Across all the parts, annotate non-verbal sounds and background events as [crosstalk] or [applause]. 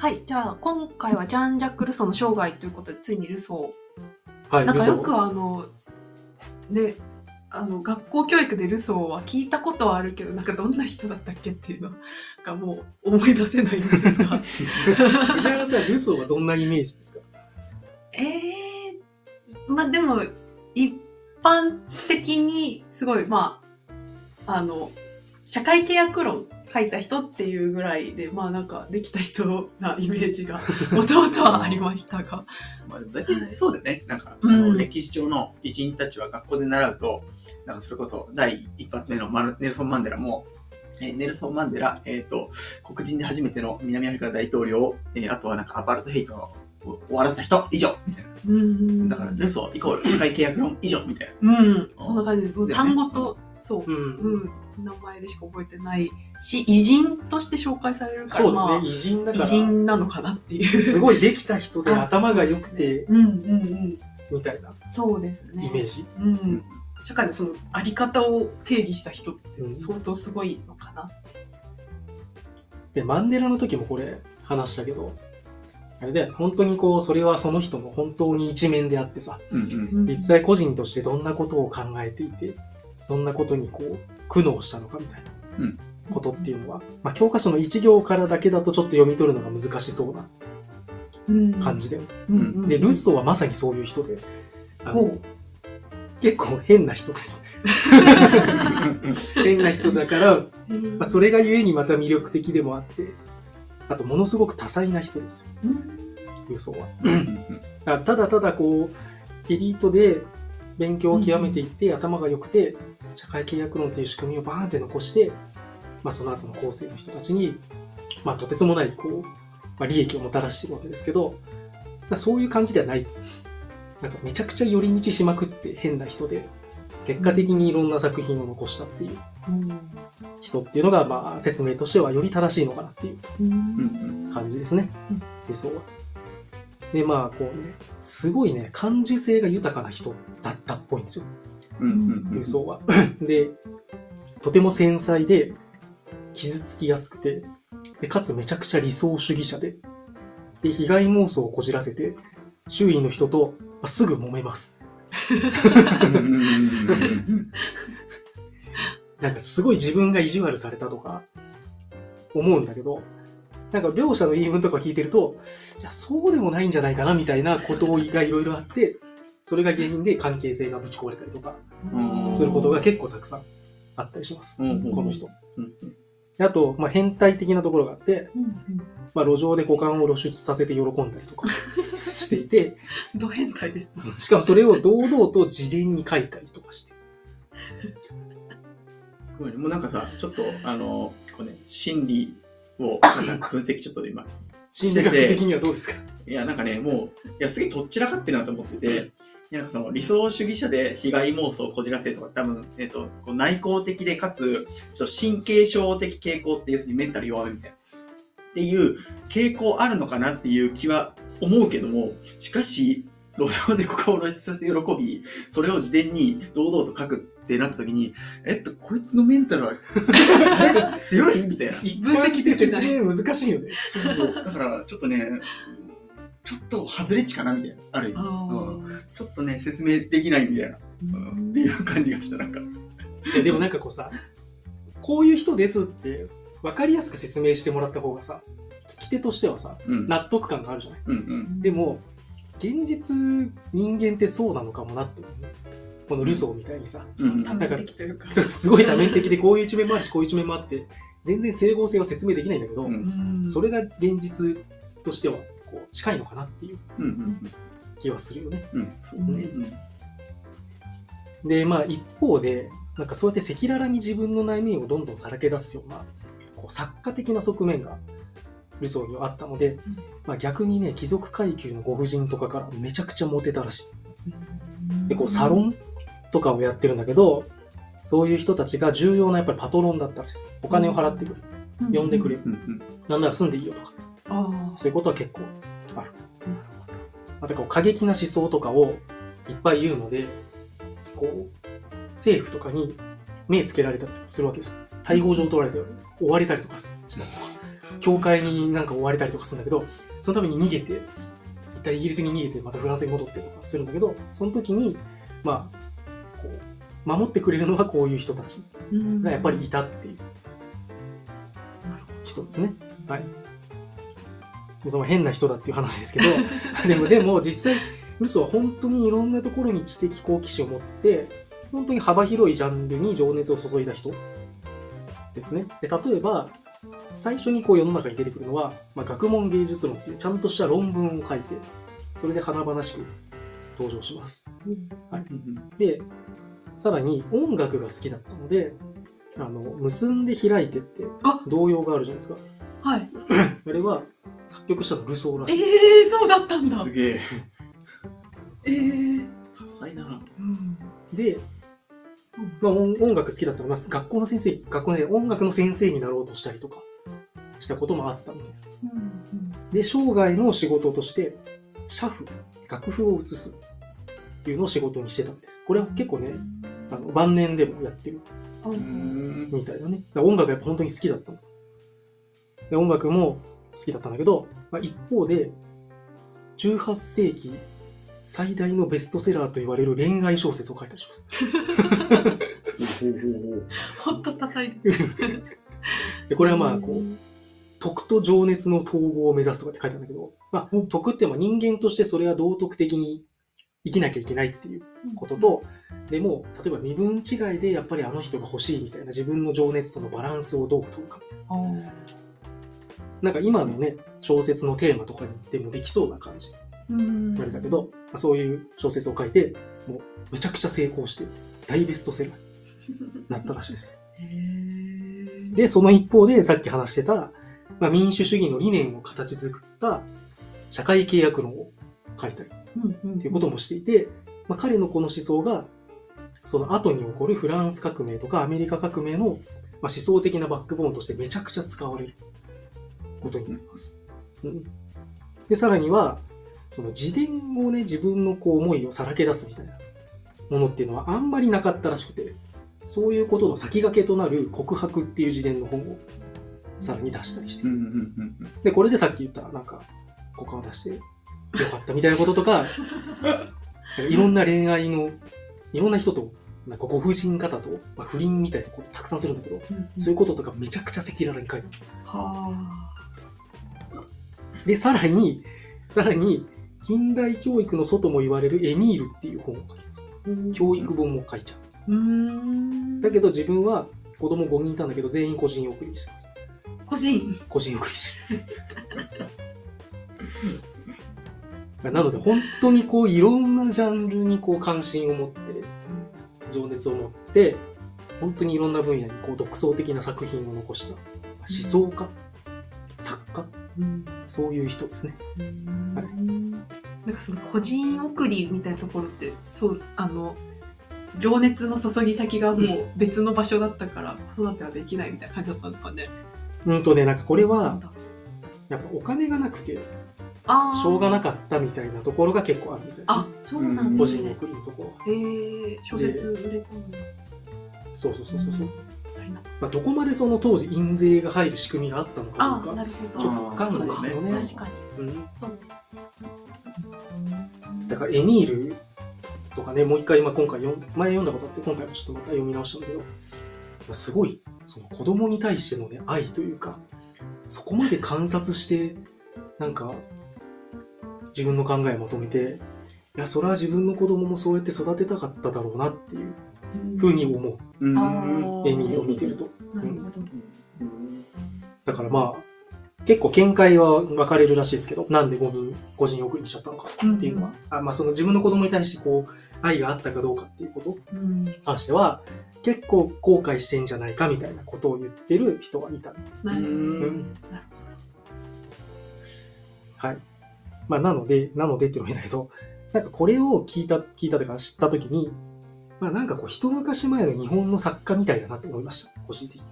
はい、じゃあ今回はジャン・ジャック・ルソーの生涯ということでついにルソはい、ーなんかよくあのねあの学校教育でルソーは聞いたことはあるけどなんかどんな人だったっけっていうのがもう思い出せないんですが。ー [laughs] 藤原さん、ルソーはどんなイメージですか？えー、まあでも一般的にすごいまああの社会契約論書いた人っていうぐらいでまあなんかできた人なイメージが [laughs] もともとはありましたが。まあ、大体そうだよね。なんか、うん。あの歴史上の一員たちは学校で習うと、なんかそれこそ第一発目のマルネルソン・マンデラも、えーネルソン・マンデラ、えっ、と、黒人で初めての南アフリカ大統領、えーあとはなんかアパルトヘイトのを終わらせた人以上みたいな。うん。だから、ルソーイコール社会契約論以上みたいな。うん。そんな感じです。単語とそう。うん。うん名前でしか覚えてないし偉人として紹介されるからまあそうだね、偉人だか偉ら、人なのかなっていう。すごいできた人であ頭が良くて、うんうんうん。みたいなそうですね。イメージ。うん、社会のそのあり方を定義した人っうん。て相当すごいのかな。で、マンデラの時もこれ話したけど、あれだよね、本当にこう、それはその人の本当に一面であってさ、うん。うん。実際個人としてどんなことを考えていて、どんなことにこう、苦悩したのかみたいなうん。ことっていうのは、まあ教科書の一行からだけだとちょっと読み取るのが難しそうなうん。感じだよね。うんうん。で、ルッソーはまさにそういう人で、あの結構変な人です。[laughs] 変な人だから、まあ、それがゆえにまた魅力的でもあって、あとものすごく多彩な人ですよ、うん。ルソーは。うんあただただこう、エリートで勉強を極めていって、頭が良くて、社会契約論っていう仕組みをバーンって残して、まあ、その後の後世の人たちに、まあ、とてつもないこう、まあ、利益をもたらしてるわけですけど、そういう感じではない。なんかめちゃくちゃ寄り道しまくって変な人で、結果的にいろんな作品を残したっていう人っていうのが、まあ、説明としてはより正しいのかなっていう感じですねう。は。で、まあ、こうね、すごいね、感受性が豊かな人だったっぽいんですよ、うんうんルソーは。[laughs] で、とても繊細で、傷つきやすくて、で、かつめちゃくちゃ理想主義者で、で、被害妄想をこじらせて、周囲の人と、まあすぐ揉めます。なんかすごい自分が意地悪されたとか、思うんだけど、なんか両者の言い分とか聞いてると、いや、そうでもないんじゃないかなみたいなことがいろいろあって、それが原因で関係性がぶち壊れたりとかうんすることが結構たくさんあったりします。うんうんこの人。うんであと、まあ、変態的なところがあって、うんまあ、路上で股間を露出させて喜んだりとか [laughs] していて、ド変態です。しかもそれを堂々と自伝に書いたりとかして。すごいね。もうなんかさ、ちょっと、あの、こうね、心理を分析ちょっと今、心理学的にはどうですか？いや、なんかね、もう、いや、すげえとっちらかってるなと思ってて、なんかその理想主義者で被害妄想をこじらせるとか、多分、えっ、と、こう内向的でかつ、ちょっと神経症的傾向っていう、要するにメンタル弱めみたいな。っていう傾向あるのかなっていう気は思うけども、しかし、路上で心を露出させて喜び、それを自伝に堂々と書くってなった時に、えっと、こいつのメンタルは [laughs] 強い強いみたいな。一分析て説明難しいよね。そうそう。だから、ちょっとね、ちょっと外れ値かなみたいな。ある意味。うんちょっとね、説明できないみたいな、うんっていう感じがした、なんか。いやでもなんかこうさ、こういう人ですって分かりやすく説明してもらった方がさ、聞き手としてはさ、うん。納得感があるじゃない？うんうん。でも、現実人間ってそうなのかもなって思うね。このルソーみたいにさ、うん多面的というか。そうすごい多面的でこういう一面もあるし、こういう一面もあって、全然整合性は説明できないんだけど、うんそれが現実としては近いのかなっていううんうん気はするよね。で、まあ一方で、なんかそうやって赤裸々に自分の内面をどんどんさらけ出すような、こう作家的な側面がルソーにはあったので、まあ逆にね、貴族階級のご婦人とかからめちゃくちゃモテたらしい。で、こうサロンとかをやってるんだけど、そういう人たちが重要なやっぱりパトロンだったらしいです。お金を払ってくれ。呼んでくれ。うんうん。なんなら住んでいいよとか。あそういうことは結構ある。またこう過激な思想とかをいっぱい言うので、こう、政府とかに目つけられたりするわけですよ。逮捕状取られて追われたりとかしたりとか教会になんか追われたりとかするんだけど、そのために逃げて、一旦イギリスに逃げて、またフランスに戻ってとかするんだけど、その時に、まあ、こう、守ってくれるのはこういう人たちうんがやっぱりいたっていう人ですね。はい。でその変な人だっていう話ですけど、[laughs] でも、でも実際、ルソーは本当にいろんなところに知的好奇心を持って、本当に幅広いジャンルに情熱を注いだ人ですね。で、例えば、最初にこう世の中に出てくるのは、まあ、学問芸術論っていうちゃんとした論文を書いて、それで華々しく登場します。で、さらに音楽が好きだったので、あの、結んで開いてってあ童謡があるじゃないですか。どはい。[clears throat] あれは作曲したのルソーらしい。ええそうだったんだ。すげえ。ええ多彩だな。うんで、まあ、音音楽好きだったら、まあ、学校の先生、学校の先生音楽の先生になろうとしたりとかしたこともあったんです。うんで、生涯の仕事として、写譜、楽譜を写すっていうのを仕事にしてたんです。これは結構ね、あの晩年でもやってるうんうーん。みたいなね。音楽がやっぱ本当に好きだったの。で、音楽も好きだったんだけど、まあ、一方で、18世紀最大のベストセラーと言われる恋愛小説を書いたりします。[laughs] 本当多彩です。で、これはまあ、こう、徳と情熱の統合を目指すとかって書いてあるんだけど、まあ、徳ってまあ人間としてそれは道徳的に生きなきゃいけないっていうことと、でも、例えば身分違いでやっぱりあの人が欲しいみたいな自分の情熱とのバランスをどう取るか。うん、なんか今のね、小説のテーマとかにでもできそうな感じ。うん。なんだけど、まあそういう小説を書いて、もうめちゃくちゃ成功して、大ベストセラーに [laughs] なったらしいです。で、その一方でさっき話してた、まあ、民主主義の理念を形作った社会契約論を書いたりっていうこともしていて、まあ、彼のこの思想が、その後に起こるフランス革命とかアメリカ革命の、まあ、思想的なバックボーンとしてめちゃくちゃ使われることになります。うん、で、さらには、その自伝をね、自分のこう思いをさらけ出すみたいなものっていうのはあんまりなかったらしくて、そういうことの先駆けとなる告白っていう自伝の本をさらに出したりしてうんる。うんうんで、これでさっき言った、なんか、股間を出してよかったみたいなこととか、[laughs] いろんな恋愛の、いろんな人と、なんかご婦人方と、まあ、不倫みたいなことたくさんするんだけど、うんそういうこととかめちゃくちゃ赤裸々に書いてある。はで、さらに、さらに、近代教育の祖とも言われるエミールっていう本を書きます。あ。教育本も書いちゃう。うーん。だけど自分は子供5人いたんだけど全員個人送りにしてます。個人？個人送りしてる。なので本当にこういろんなジャンルにこう関心を持って、情熱を持って、本当にいろんな分野にこう独創的な作品を残した思想家。そういう人ですね。はいなんかその個人送りみたいなところってそうあの情熱の注ぎ先がもう別の場所だったから子育てはできないみたいな感じだったんですかね。うんとね、なんかこれなはやっぱお金がなくて、しょうがなかったみたいなところが結構あるみたいです、ね。あそうなん個ですね。人送りのところは。えー、小説売れたんだ。そうそうそうそうそう。足りなまあ、どこまでその当時印税が入る仕組みがあったのかあーなどうか。ちょっとわかんないそうかけどね確かに。うん、そうですね。だからエミールとかね、もう一回、まあ、今回読ん、前読んだことあって、今回もちょっとまた読み直したんだけど、まあすごい、その子供に対してのね、愛というか、そこまで観察して、なんか、自分の考えをまとめて、いや、それは自分の子供もそうやって育てたかっただろうなっていうふうに思う、うんエミを見てると。なるほど。だからまあ、結構見解は分かれるらしいですけど、なんで5人、個人送りにしちゃったのかっていうのは、あまあその自分の子供に対してこう、愛があったかどうかっていうことうん。に関しては、結構後悔してんじゃないかみたいなことを言ってる人がいた。うんはい。まあなので、なのでっていうのもいいんだけど、なんかこれを聞いた、聞いたというか知ったときに、まあなんかこう一昔前の日本の作家みたいだなと思いました。個人的に。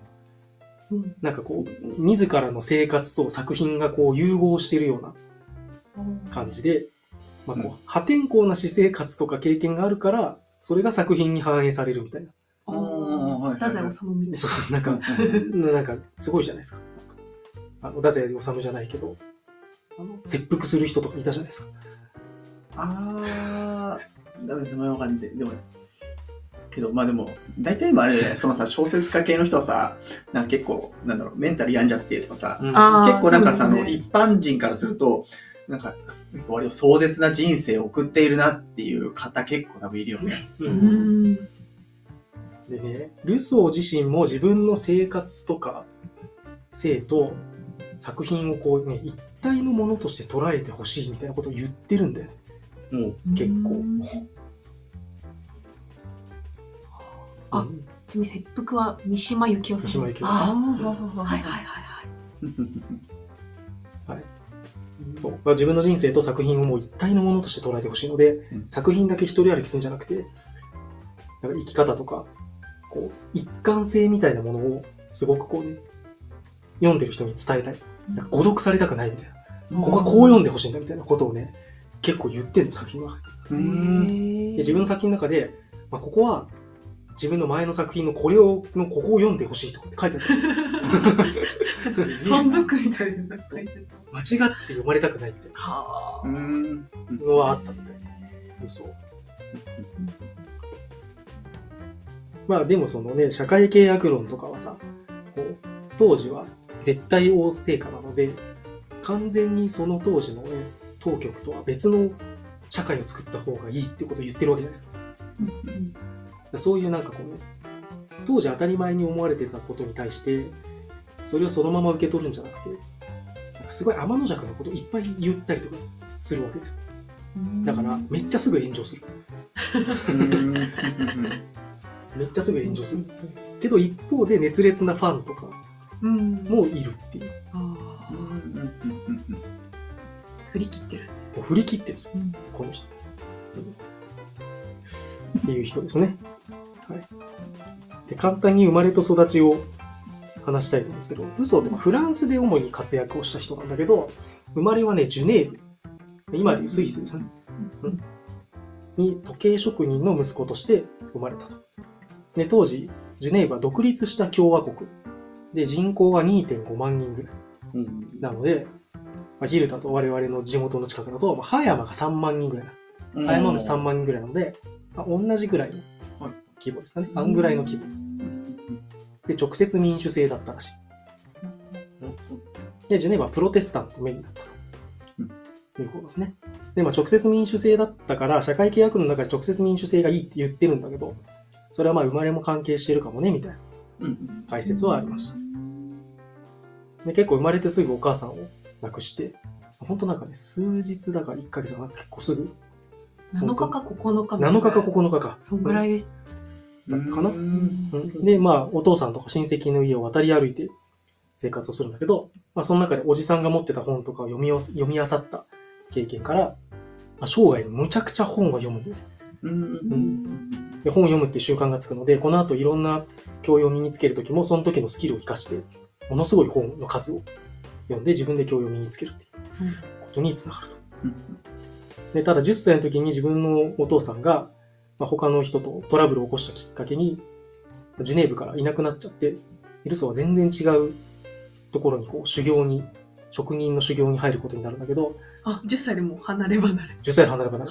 うんなんかこう、自らの生活と作品がこう融合しているような感じで、まあこう、うん破天荒な私生活とか経験があるから、それが作品に反映されるみたいな。ああ太宰治みたいそうそう、なんか、[laughs] なんか、すごいじゃないですか。あの、太宰治じゃないけど、あの、切腹する人とかいたじゃないですか。あー、だめ名前わかんない。でも、けど、まあでも、大体今あれだよね、[laughs] そのさ、小説家系の人はさ、なんか結構、なんだろう、メンタル病んじゃってとかさ、うん結構なんかさ、あの、そうですね一般人からすると、なんか、割と壮絶な人生を送っているなっていう方結構多分いるよね。ううんん。でね、ルソー自身も自分の生活とか性と作品をこうね、一体のものとして捉えてほしいみたいなことを言ってるんだよね。もう、結構あうんちなみに切腹は三島由紀夫さん。三島由紀夫はいはいはいはい。はい。そう。まあ自分の人生と作品をもう一体のものとして捉えてほしいので、うん作品だけ一人歩きするんじゃなくて、なんか生き方とか、こう、一貫性みたいなものをすごくこうね、読んでる人に伝えたい。なんか誤読されたくないみたいな。ここはこう読んでほしいんだみたいなことをね、結構言ってんの、作品は。で自分の作品の中で、まあ、ここは自分の前の作品のこれを、のここを読んでほしいとかって書いてあるんですよ。ファンブックみたいな解説。間違って読まれたくないってはあ。うん。のはあったみたい。そう。まあでもそのね、社会契約論とかはさ、こう、当時は絶対王政下なので、完全にその当時のね、当局とは別の社会を作った方がいいってことを言ってるわけじゃないですか。そういうなんかこうね、当時当たり前に思われてたことに対して、それをそのまま受け取るんじゃなくて、すごい天の弱なことをいっぱい言ったりとかするわけですよ。だから、めっちゃすぐ炎上する。うん。めっちゃすぐ炎上する。けど一方で熱烈なファンとかうん。もいるっていう。振り切ってる。振り切ってるんですよ、うんこの人。っていう人ですね。はい。で、簡単に生まれと育ちを話したいと思うんですけど、ルソーってまあフランスで主に活躍をした人なんだけど、生まれはね、ジュネーブ。今でいうスイスですね。うんに時計職人の息子として生まれたと。で、当時、ジュネーブは独立した共和国。で、人口は2.5万人ぐらい。うん。なので、まあ、ギルタと我々の地元の近くだと、まあ、葉山が3万人ぐらいな。葉山町3万人ぐらいなので、まあ、同じぐらいのはい規模ですかね。あんぐらいの規模。で、直接民主制だったらしい。で、ジュネーブはプロテスタントメインだったうんということですね。で、まあ、直接民主制だったから、社会契約の中で直接民主制がいいって言ってるんだけど、それはまあ生まれも関係してるかもね、みたいなうん。解説はありました。で結構生まれてすぐお母さんを亡くして、本当なんかね、数日だから1ヶ月だから結構すぐ、7日か9日7日か9日か。そんぐらいです。だったかなうんうんで、まあ、お父さんとか親戚の家を渡り歩いて生活をするんだけど、まあ、その中でおじさんが持ってた本とかを読みよ読み漁った経験から、まあ、生涯むちゃくちゃ本を読むんでうん。で本を読むっていう習慣がつくので、この後いろんな教養を身につけるときも、その時のスキルを活かして、ものすごい本の数を読んで自分で教養を身につけるっていうことにつながると。でただ10歳の時に自分のお父さんが、まあ、他の人とトラブルを起こしたきっかけに、ジュネーブからいなくなっちゃって、エルソは全然違うところにこう修行に、職人の修行に入ることになるんだけど、あ、10歳でもう離れ離れ。10歳離れ離れ。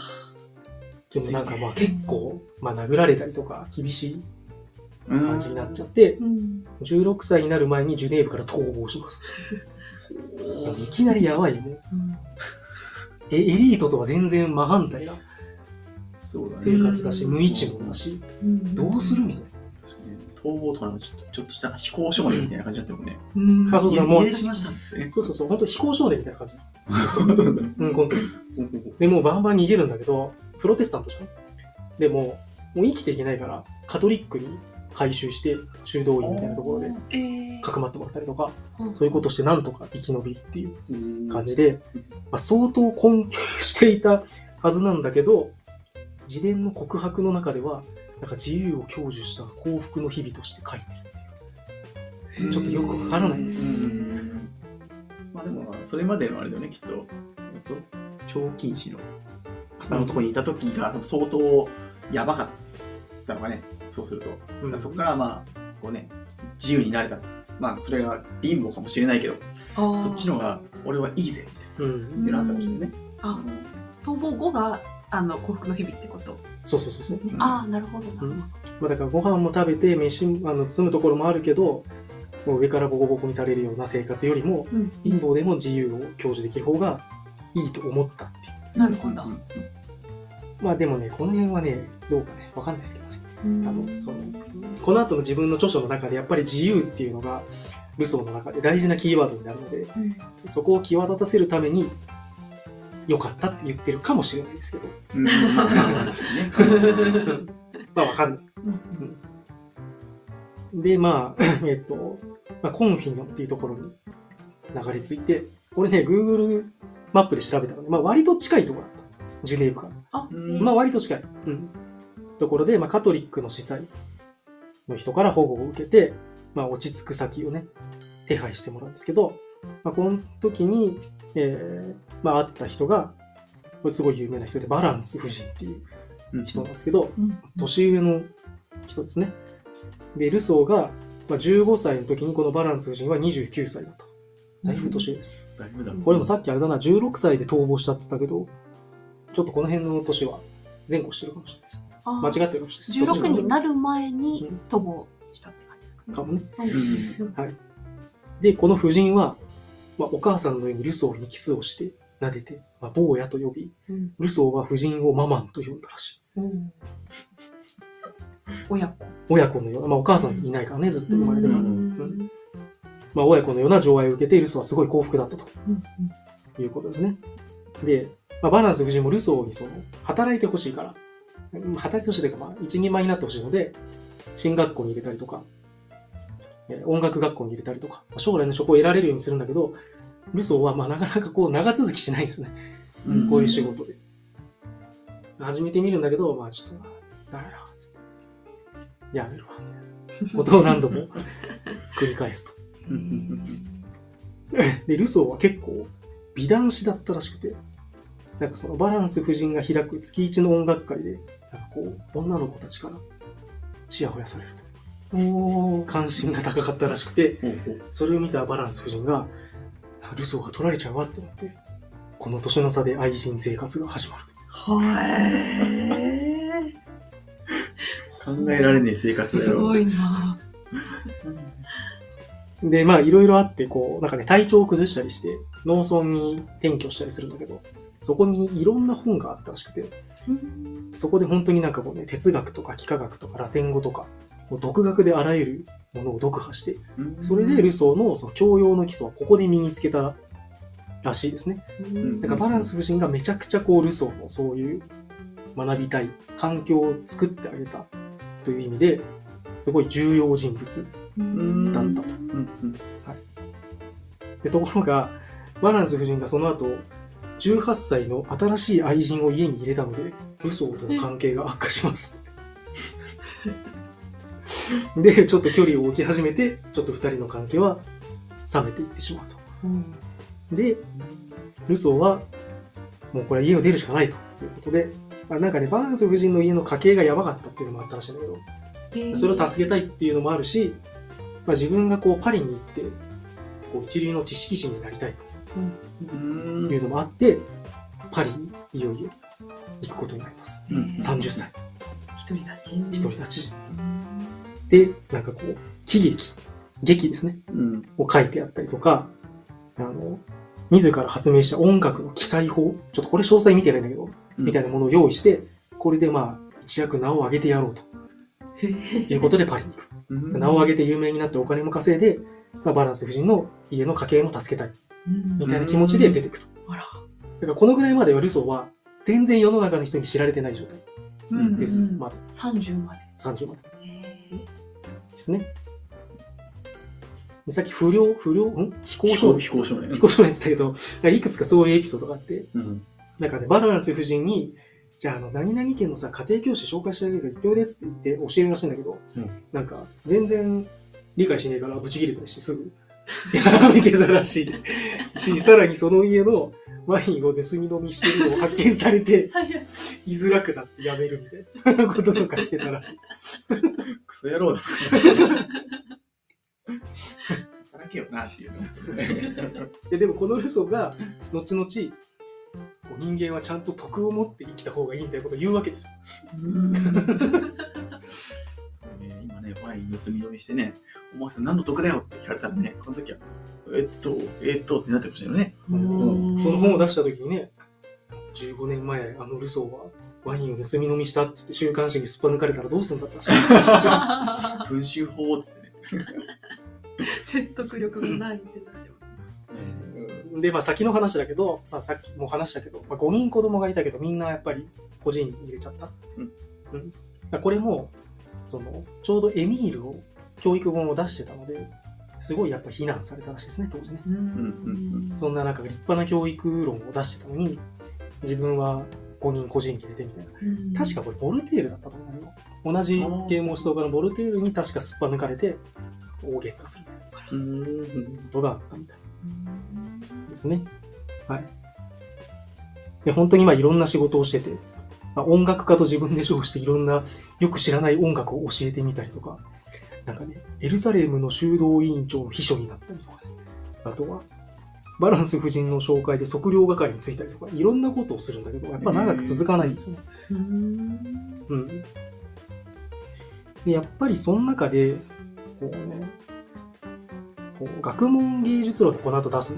でもなんかまあ結構、まあ殴られたりとか厳しい感じになっちゃって、うん。16歳になる前にジュネーブから逃亡します。[laughs] いきなりやばいよね。えエリートとは全然真反対なそうだね。生活だし、うん無一文だし、どうするみたいな。確かにね逃亡とかのちょっとちょっとした非行少年みたいな感じだったもんね。うんあそうそうもうしましたってね。そうそうそう、本当非行少年みたいな感じ。そうそううん、この時。で、もうバンバン逃げるんだけど、プロテスタントじゃん。でも、もう生きていけないから、カトリックに改宗して、修道院みたいなところで、えーかくまってもらったりとか、うん。そういうことしてなんとか生き延びるっていううん。感じで、まあ、相当困窮していたはずなんだけど、自伝の告白の中では、なんか自由を享受した幸福の日々として書いてるっていう。ちょっとよくわからない。うん。まあでも、それまでのあれだよね、きっと、えっと、長禁止の方のところにいた時が相当やばかったのかね、そうすると。うん。そこからまあ、こうね、自由になれた。っまあそれが貧乏かもしれないけど、あそっちの方が俺はいいぜみたいな。うん。っていうのあったかもしれないね。あ逃亡後があの幸福の日々ってこと、そうそうそうそう。うん。ああなるほど。うん。まあ、だからご飯も食べて飯もあの住むところもあるけどもう上からボコボコにされるような生活よりもうん。貧乏でも自由を享受できる方がいいと思ったっていう。なるほど。まあでもねこの辺はねどうかねわかんないですけどね。うんあのそのこの後の自分の著書の中でやっぱり自由っていうのがルソーの中で大事なキーワードになるのでうんそこを際立たせるために良かったって言ってるかもしれないですけどうんまあまあわかんないで、まあ、えっと、まあ、コンフィニョンっていうところに流れ着いて、これね、Google マップで調べたので、まあ、割と近いところだった。ジュネーブから。あ、うんまあ、割と近い。うん。ところで、まあ、カトリックの司祭の人から保護を受けて、まあ、落ち着く先をね、手配してもらうんですけど、まあ、この時に、えー、まあ、会った人が、これすごい有名な人で、バランス夫人っていううん人なんですけど、うん年上の人ですね。で、ルソーが、まあ、15歳の時にこのバランス夫人は29歳だった。だいぶ年上です。だいぶだ。これもさっきあれだな、16歳で逃亡したって言ったけど、ちょっとこの辺の年は前後してるかもしれないです。間違ってるかもしれないです。16になる前にうん。逃亡したって感じですかね。かもね。うんで、この夫人は、まあ、お母さんのようにルソーにキスをして、撫でて、まあ、坊やと呼び、うん。ルソーは夫人をママンと呼んだらしい。うん。親子。親子のような、まあ、お母さんいないからね、ずっと生まれてから。うん。うん。まあ、親子のような情愛を受けて、ルソーはすごい幸福だったと。うんいうことですね。で、まあ、バランス夫人もルソーにその、働いてほしいから、うん働いてほしいというか、まあ、一人前になってほしいので、進学校に入れたりとか、えー音楽学校に入れたりとか、まあ将来の職を得られるようにするんだけど、ルソーはまあなかなかこう長続きしないんですよね。うんこういう仕事で。始めてみるんだけど、まあちょっと、ダメだ、つって。やめるわ、みたいなことを何度も [laughs] 繰り返すと。[laughs] で、ルソーは結構美男子だったらしくて、なんかそのバランス夫人が開く月一の音楽会で、なんかこう、女の子たちからチヤホヤされると。関心が高かったらしくて、それを見たバランス夫人が、ルソーが取られちゃうわって思って、この年の差で愛人生活が始まる。はい考えられねえ生活だよ。すごいなで、まあ、いろいろあって、こう、なんかね、体調を崩したりして、農村に転居したりするんだけど、そこにいろんな本があったらしくて、うん。そこで本当になんかこうね、哲学とか幾何学とかラテン語とか、もう独学であらゆるものを読破して、うん。それでルソーのその教養の基礎はここで身につけたらしいですね。うん。だからバランス夫人がめちゃくちゃこうルソーのそういう学びたい環境を作ってあげたという意味で、すごい重要人物うん。だったと。ところが、バランス夫人がその後、18歳の新しい愛人を家に入れたので、ルソーとの関係が悪化します。[laughs] で、ちょっと距離を置き始めて、ちょっと二人の関係は冷めていってしまうと。うんで、ルソーは、もうこれは家を出るしかないということで、まあ、なんかね、バランス夫人の家の家計がやばかったっていうのもあったらしいんだけど、それを助けたいっていうのもあるし、まあ、自分がこうパリに行って、こう一流の知識人になりたいうんというのもあって、パリにいよいよ行くことになります。うん。30歳、独り立ち。独り立ち。うん。で、なんかこう、喜劇、劇ですね、うん。を書いてあったりとか、あの、自ら発明した音楽の記載法、ちょっとこれ詳細見てないんだけど、みたいなものを用意して、これでまあ、一躍名を上げてやろうと。いうことでパリに行く。うん。名を上げて有名になってお金も稼いで、まあ、バランス夫人の家の家計も助けたい、うんみたいな気持ちで出てくと。あら。だからこのぐらいまではルソーは、全然世の中の人に知られてない状態。うんです。うん。まだ。30まで。30まで。へですね。でさっき不良、不良、ん？非行少年？非行少年。非行少年って言ったけど、いくつかそういうエピソードがあって、うん。なんかね、バランス夫人に、じゃあ、あの、何々県のさ、家庭教師紹介してあげるから行っておいでっつって言って教えるらしいんだけど、うん。なんか、全然理解しねえからブチ切れたりしてすぐ、[laughs] やめてたらしいです。し、さらにその家のワインを盗み飲みしてるのを発見されて、居づらくなってやめるみたいなこととかしてたらしいです。[laughs] クソ野郎だ。働けよなっていうの。[laughs] ででもこのルソーが後々こう人間はちゃんと徳を持って生きた方がいいみたいなことを言うわけですよ。そうね、今ね、ワイン盗み飲みしてね、お前さん何の得だよって聞かれたらね、この時は、えっと、えっとってなってましたよね。うん。その本を出した時にね15年前あのルソーはワインを盗み飲みしたって言って週刊誌にすっぱ抜かれたらどうするんだったらしい。[laughs] 文集法っつってね。[laughs] 説得力がないってなっちゃう。で、まあ、先の話だけど、まあ、さっきも話したけど、まあ、5人子供がいたけどみんなやっぱり個人に入れちゃった、うん。うん。これもそのちょうどエミールを教育本を出してたのですごいやっぱ非難されたらしいですね当時ねうんそんななんか立派な教育論を出してたのに自分は5人個人に入れてみたいな確かこれボルテールだったと思うんだけど同じ啓蒙思想家のボルテールに確かすっぱ抜かれて大喧嘩するみたいなうん。ことがあったみたいですね。はい。で本当にまあいろんな仕事をしてて、まあ、音楽家と自分で称していろんなよく知らない音楽を教えてみたりとか、なんかね、エルサレムの修道委員長の秘書になったりとか。ね、あとは、バランス夫人の紹介で測量係に就いたりとか、いろんなことをするんだけど、やっぱ長く続かないんですよね。うんうん。で、やっぱりその中で、こうね、こう学問芸術論ってこの後出す、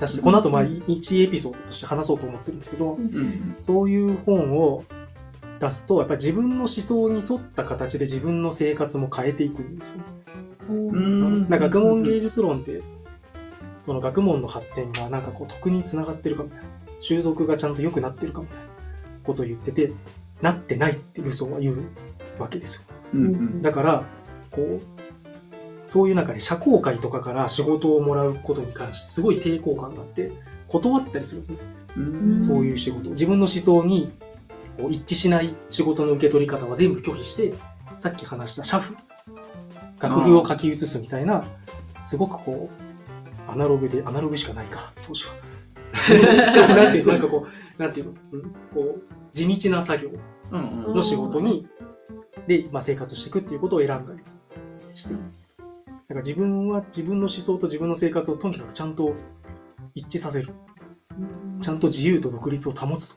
出して、この後まあ1エピソードとして話そうと思ってるんですけど、うん。そういう本を出すと、やっぱり自分の思想に沿った形で自分の生活も変えていくんですよ。うんなんか学問芸術論って、その学問の発展がなんかこう徳につながってるかみたいな、習俗がちゃんと良くなってるかみたいなことを言ってて、なってないってルソーは言うわけですよ。うん。だから、こう、そういう中で社交界とかから仕事をもらうことに関してすごい抵抗感があって、断ったりするんですね。うん。そういう仕事。自分の思想にこう一致しない仕事の受け取り方は全部拒否して、さっき話した社譜、楽譜を書き写すみたいな、すごくこう、アナログで、アナログしかないか、当時は。[laughs] なんていうの、なんかこう、なんていうの、うんこう、地道な作業うんうん。の仕事に、で、まあ、生活していくっていうことを選んだりして、だから自分は自分の思想と自分の生活をとにかくちゃんと一致させる。ちゃんと自由と独立を保つと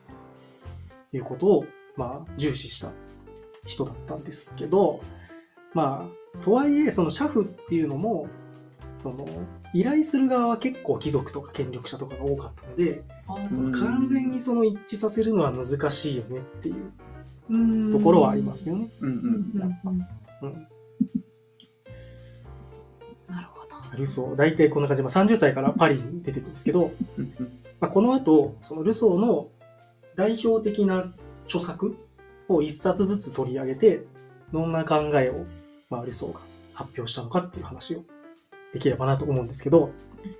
いうことを、まあ、重視した人だったんですけど、まあ、とはいえ、その社夫っていうのも、その、依頼する側は結構貴族とか権力者とかが多かったので、その完全にその一致させるのは難しいよねっていうところはありますよね。うんうん。うん。なるほルソー、大体こんな感じ。で、まあ、30歳からパリに出てくるんですけど、うんまあ、この後、そのルソーの代表的な著作を一冊ずつ取り上げて、どんな考えを、まあ、ルソーが発表したのかっていう話をできればなと思うんですけど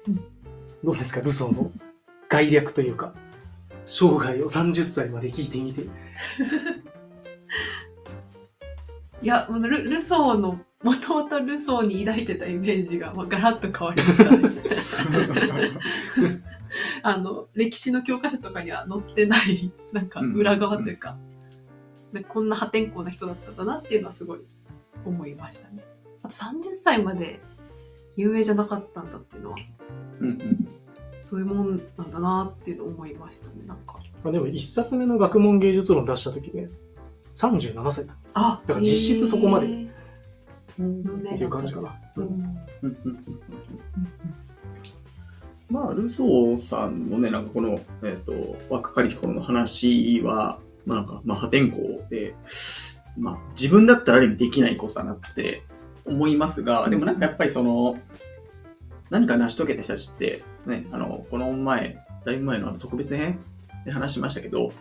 うん、どうですか、ルソーの概略というか、生涯を30歳まで聞いてみて。[laughs] いや、ルルソーの、もともとルソーに抱いてたイメージが、まあ、ガラッと変わりましたね。[laughs] あの、歴史の教科書とかには載ってない、なんか裏側というか、でこんな破天荒な人だったんだなっていうのはすごい思いましたね。あと30歳まで有名じゃなかったんだっていうのは、うんうん。そういうもんなんだなっていうのを思いましたね、なんか。まあ、でも一冊目の学問芸術論出した時ね、37歳だあだから実質そこまでっていう感じかな。まあ、ルソーさんのね、なんかこの、えっ、と、若かりし頃の話は、まあなんか、まあ破天荒で、まあ自分だったらある意味できないことだなって思いますが、でもなんかやっぱりその、何か成し遂げた人たちって、ね、あの、この前、だいぶ前のあの特別編で話しましたけど、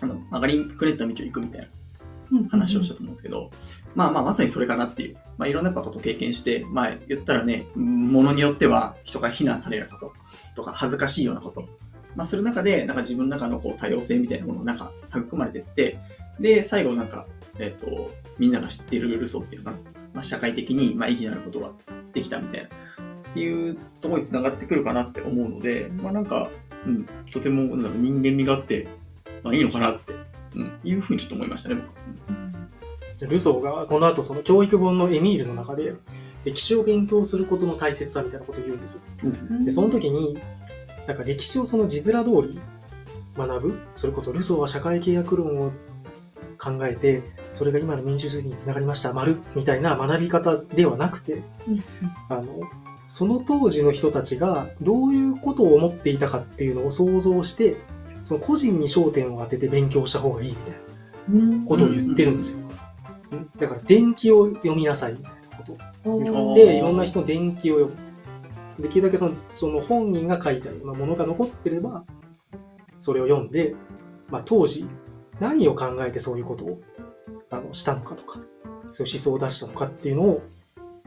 あの、曲がりくねった道を行くみたいな話をしたと思うんですけど、まあまあまさにそれかなっていう、まあいろんなことを経験して、まあ言ったらね、ものによっては人が非難されることとか恥ずかしいようなこと、まあする中で、なんか自分の中のこう多様性みたいなものがなんか育まれてって、で、最後なんか、えっ、と、みんなが知ってるルソっていうのかな、まあ社会的にまあ意義のあることができたみたいな、っていうところにつながってくるかなって思うので、まあなんか、うん、とてもなんだろう人間味があって、まあいいのかなって、うん、いうふうにちょっと思いましたね、僕。うん。ルソーがこの後その教育本のエミールの中で歴史を勉強することの大切さみたいなことを言うんですよ。で、その時に、なんか歴史をその字面通り学ぶ、それこそルソーは社会契約論を考えて、それが今の民主主義につながりました、丸。みたいな学び方ではなくて、うん。あの、その当時の人たちがどういうことを思っていたかっていうのを想像して、その個人に焦点を当てて勉強した方がいいみたいなうんことを言ってるんですよ。うんだから伝記を読みなさいみたいなことをお言ーって、いろんな人の伝記を読む。できるだけそのその本人が書いたようなものが残ってれば、それを読んで、まあ、当時何を考えてそういうことをあのしたのかとか、そういう思想を出したのかっていうのを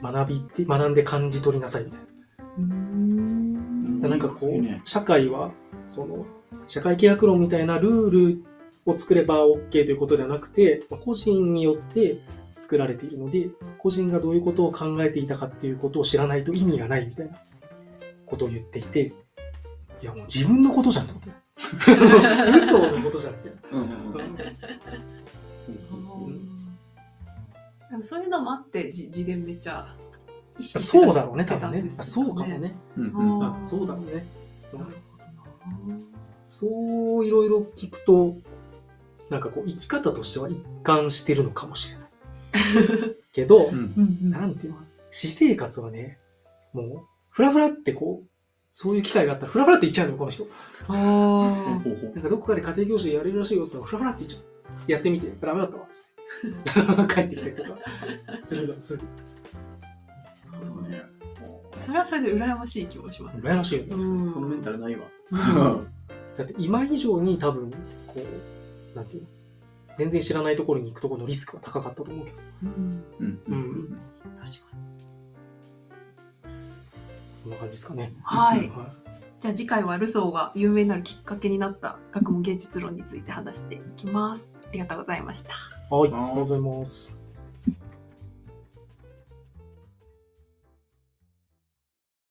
学びって、学んで感じ取りなさいみたいな。なんかこう、いいね社会は、その、社会契約論みたいなルールを作れば OK ということではなくて、個人によって作られているので、個人がどういうことを考えていたかっていうことを知らないと意味がないみたいなことを言っていて、いやもう自分のことじゃんってことだよ [laughs] 嘘のことじゃんって。そういうのもあって自自伝めっちゃ意識してそうだろうね、多分ねそうかもね。うんうんあーあそうだろうね。うんそういろいろ聞くと、なんかこう生き方としては一貫してるのかもしれない。[laughs] けど、うんなんていうの私生活はね、もう、ふらふらってこう、そういう機会があったら、ふらふらって言っちゃうのよ、この人。なんかどこかで家庭教師やれるらしいよって言ったら、ふらふらって言っちゃう。やってみて、ダメだったわ、つって。帰ってきたりとか、するの、すぐ。それはそれで羨ましい気もします。羨ましいよね。うんそのメンタルないわ。だって今以上に多分、こう、なんていうの？全然知らないところに行くところのリスクは高かったと思うけど、うんうんうん確かに。そんな感じですかね。はい。はじゃあ次回はルソーが有名になるきっかけになった学問芸術論について話していきます。ありがとうございました。い。はい、ありがとうございます。